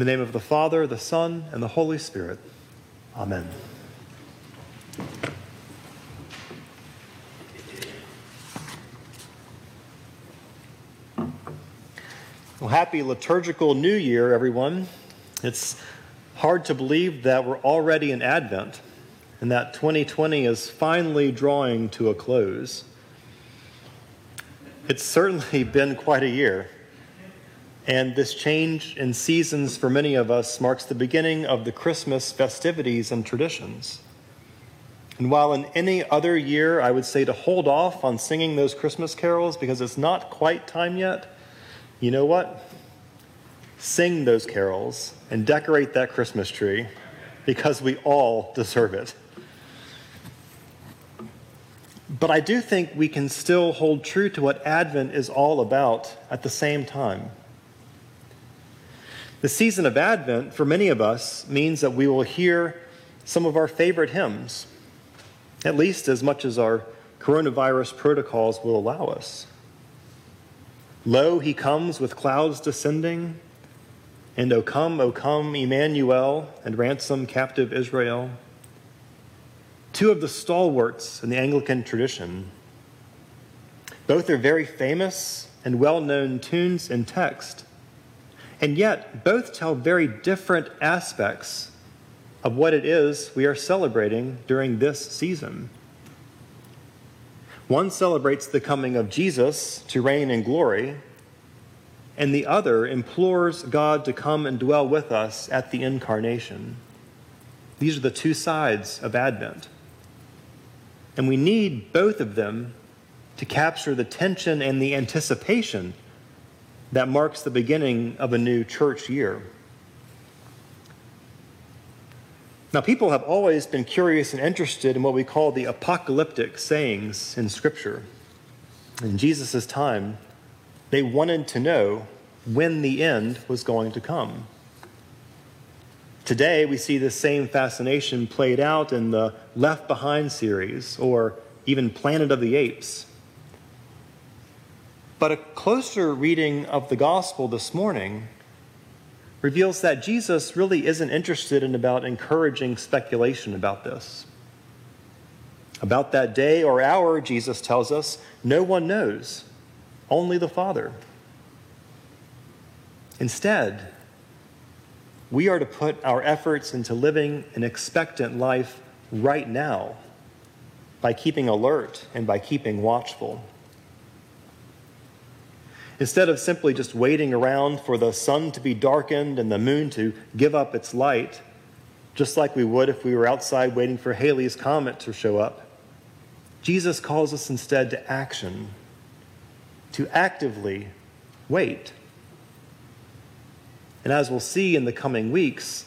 In the name of the Father, the Son, and the Holy Spirit. Amen. Well, happy liturgical new year, everyone. It's hard to believe that we're already in Advent and that 2020 is finally drawing to a close. It's certainly been quite a year. And this change in seasons for many of us marks the beginning of the Christmas festivities and traditions. And while in any other year I would say to hold off on singing those Christmas carols because it's not quite time yet, you know what? Sing those carols and decorate that Christmas tree because we all deserve it. But I do think we can still hold true to what Advent is all about at the same time. The season of Advent, for many of us, means that we will hear some of our favorite hymns, at least as much as our coronavirus protocols will allow us. Lo, he comes with clouds descending, and O come, O come, Emmanuel, and ransom captive Israel. Two of the stalwarts in the Anglican tradition. Both are very famous and well known tunes and text, and yet both tell very different aspects of what it is we are celebrating during this season. One celebrates the coming of Jesus to reign in glory, and the other implores God to come and dwell with us at the incarnation. These are the two sides of Advent. And we need both of them to capture the tension and the anticipation that marks the beginning of a new church year. Now, people have always been curious and interested in what we call the apocalyptic sayings in Scripture. In Jesus' time, they wanted to know when the end was going to come. Today, we see the same fascination played out in the Left Behind series or even Planet of the Apes. But a closer reading of the gospel this morning reveals that Jesus really isn't interested in about encouraging speculation about this. About that day or hour, Jesus tells us, no one knows, only the Father. Instead, we are to put our efforts into living an expectant life right now by keeping alert and by keeping watchful. Instead of simply just waiting around for the sun to be darkened and the moon to give up its light, just like we would if we were outside waiting for Halley's Comet to show up, Jesus calls us instead to action, to actively wait. And as we'll see in the coming weeks,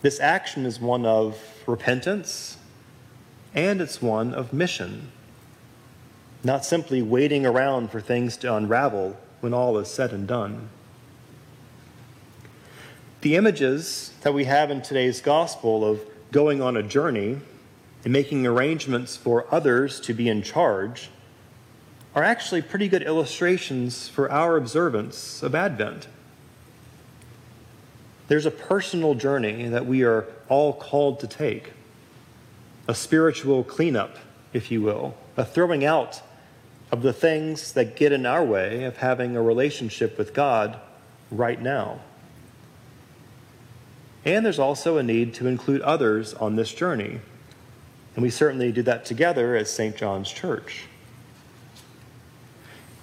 this action is one of repentance and it's one of mission not simply waiting around for things to unravel when all is said and done. The images that we have in today's gospel of going on a journey and making arrangements for others to be in charge are actually pretty good illustrations for our observance of Advent. There's a personal journey that we are all called to take, a spiritual cleanup, if you will, a throwing out of the things that get in our way of having a relationship with God right now. And there's also a need to include others on this journey. And we certainly do that together as St. John's Church.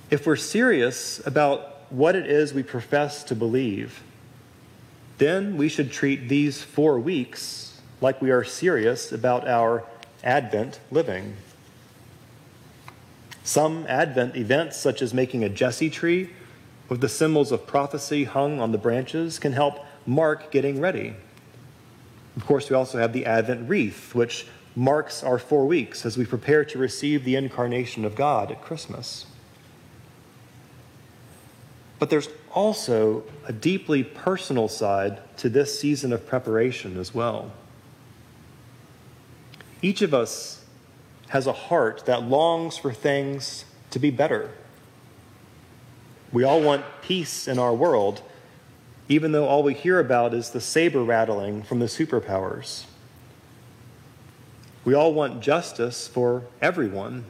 If we're serious about what it is we profess to believe, then we should treat these four weeks like we are serious about our Advent living. Some Advent events, such as making a Jesse tree with the symbols of prophecy hung on the branches, can help mark getting ready. Of course, we also have the Advent wreath, which marks our four weeks as we prepare to receive the incarnation of God at Christmas. But there's also a deeply personal side to this season of preparation as well. Each of us has a heart that longs for things to be better. We all want peace in our world, even though all we hear about is the saber rattling from the superpowers. We all want justice for everyone,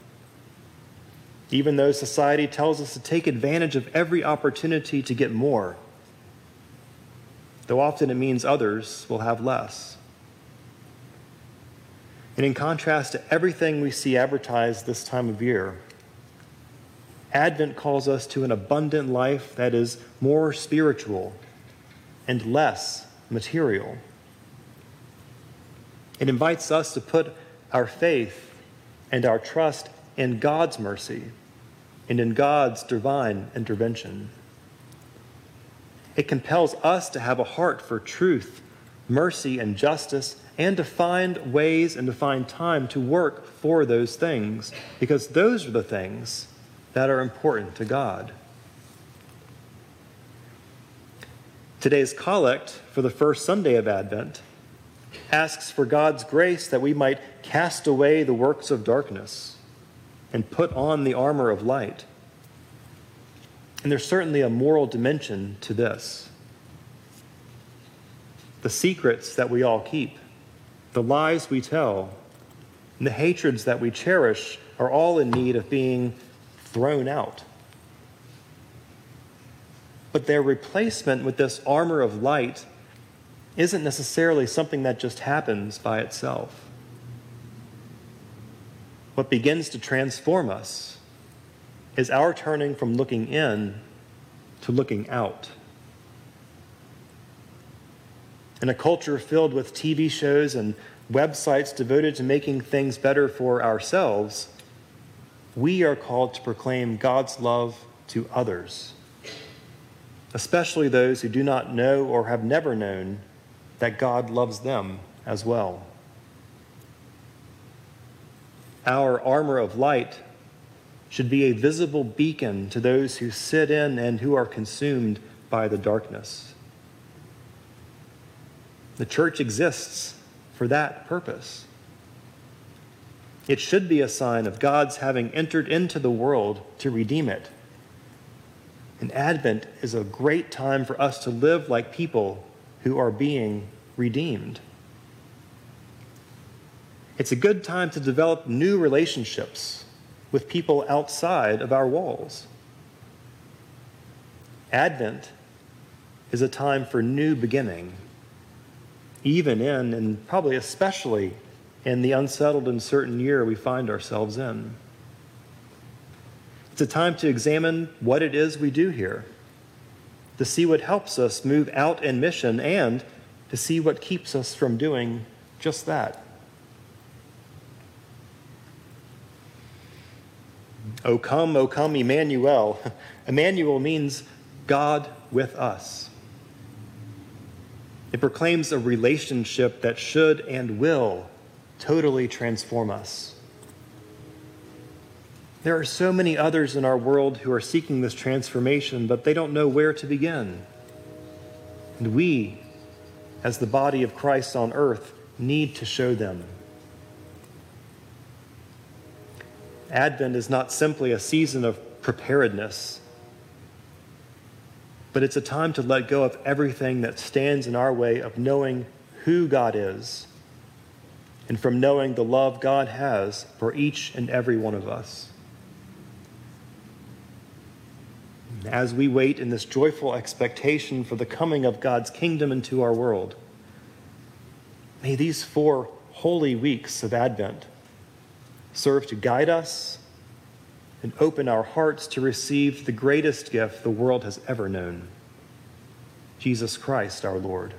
even though society tells us to take advantage of every opportunity to get more, though often it means others will have less. And in contrast to everything we see advertised this time of year, Advent calls us to an abundant life that is more spiritual and less material. It invites us to put our faith and our trust in God's mercy and in God's divine intervention. It compels us to have a heart for truth, mercy, and justice, and to find ways and to find time to work for those things, because those are the things that are important to God. Today's collect for the first Sunday of Advent asks for God's grace that we might cast away the works of darkness and put on the armor of light. And there's certainly a moral dimension to this. The secrets that we all keep, the lies we tell, and the hatreds that we cherish are all in need of being thrown out. But their replacement with this armor of light isn't necessarily something that just happens by itself. What begins to transform us is our turning from looking in to looking out. In a culture filled with TV shows and websites devoted to making things better for ourselves, we are called to proclaim God's love to others, especially those who do not know or have never known that God loves them as well. Our armor of light should be a visible beacon to those who sit in and who are consumed by the darkness. The church exists for that purpose. It should be a sign of God's having entered into the world to redeem it. And Advent is a great time for us to live like people who are being redeemed. It's a good time to develop new relationships with people outside of our walls. Advent is a time for new beginning, even in, and probably especially in the unsettled and certain year we find ourselves in. It's a time to examine what it is we do here, to see what helps us move out in mission, and to see what keeps us from doing just that. O come, O come, Emmanuel. Emmanuel means God with us. It proclaims a relationship that should and will totally transform us. There are so many others in our world who are seeking this transformation, but they don't know where to begin. And we, as the body of Christ on earth, need to show them. Advent is not simply a season of preparedness, but it's a time to let go of everything that stands in our way of knowing who God is and from knowing the love God has for each and every one of us. As we wait in this joyful expectation for the coming of God's kingdom into our world, may these four holy weeks of Advent serve to guide us and open our hearts to receive the greatest gift the world has ever known Jesus Christ our Lord.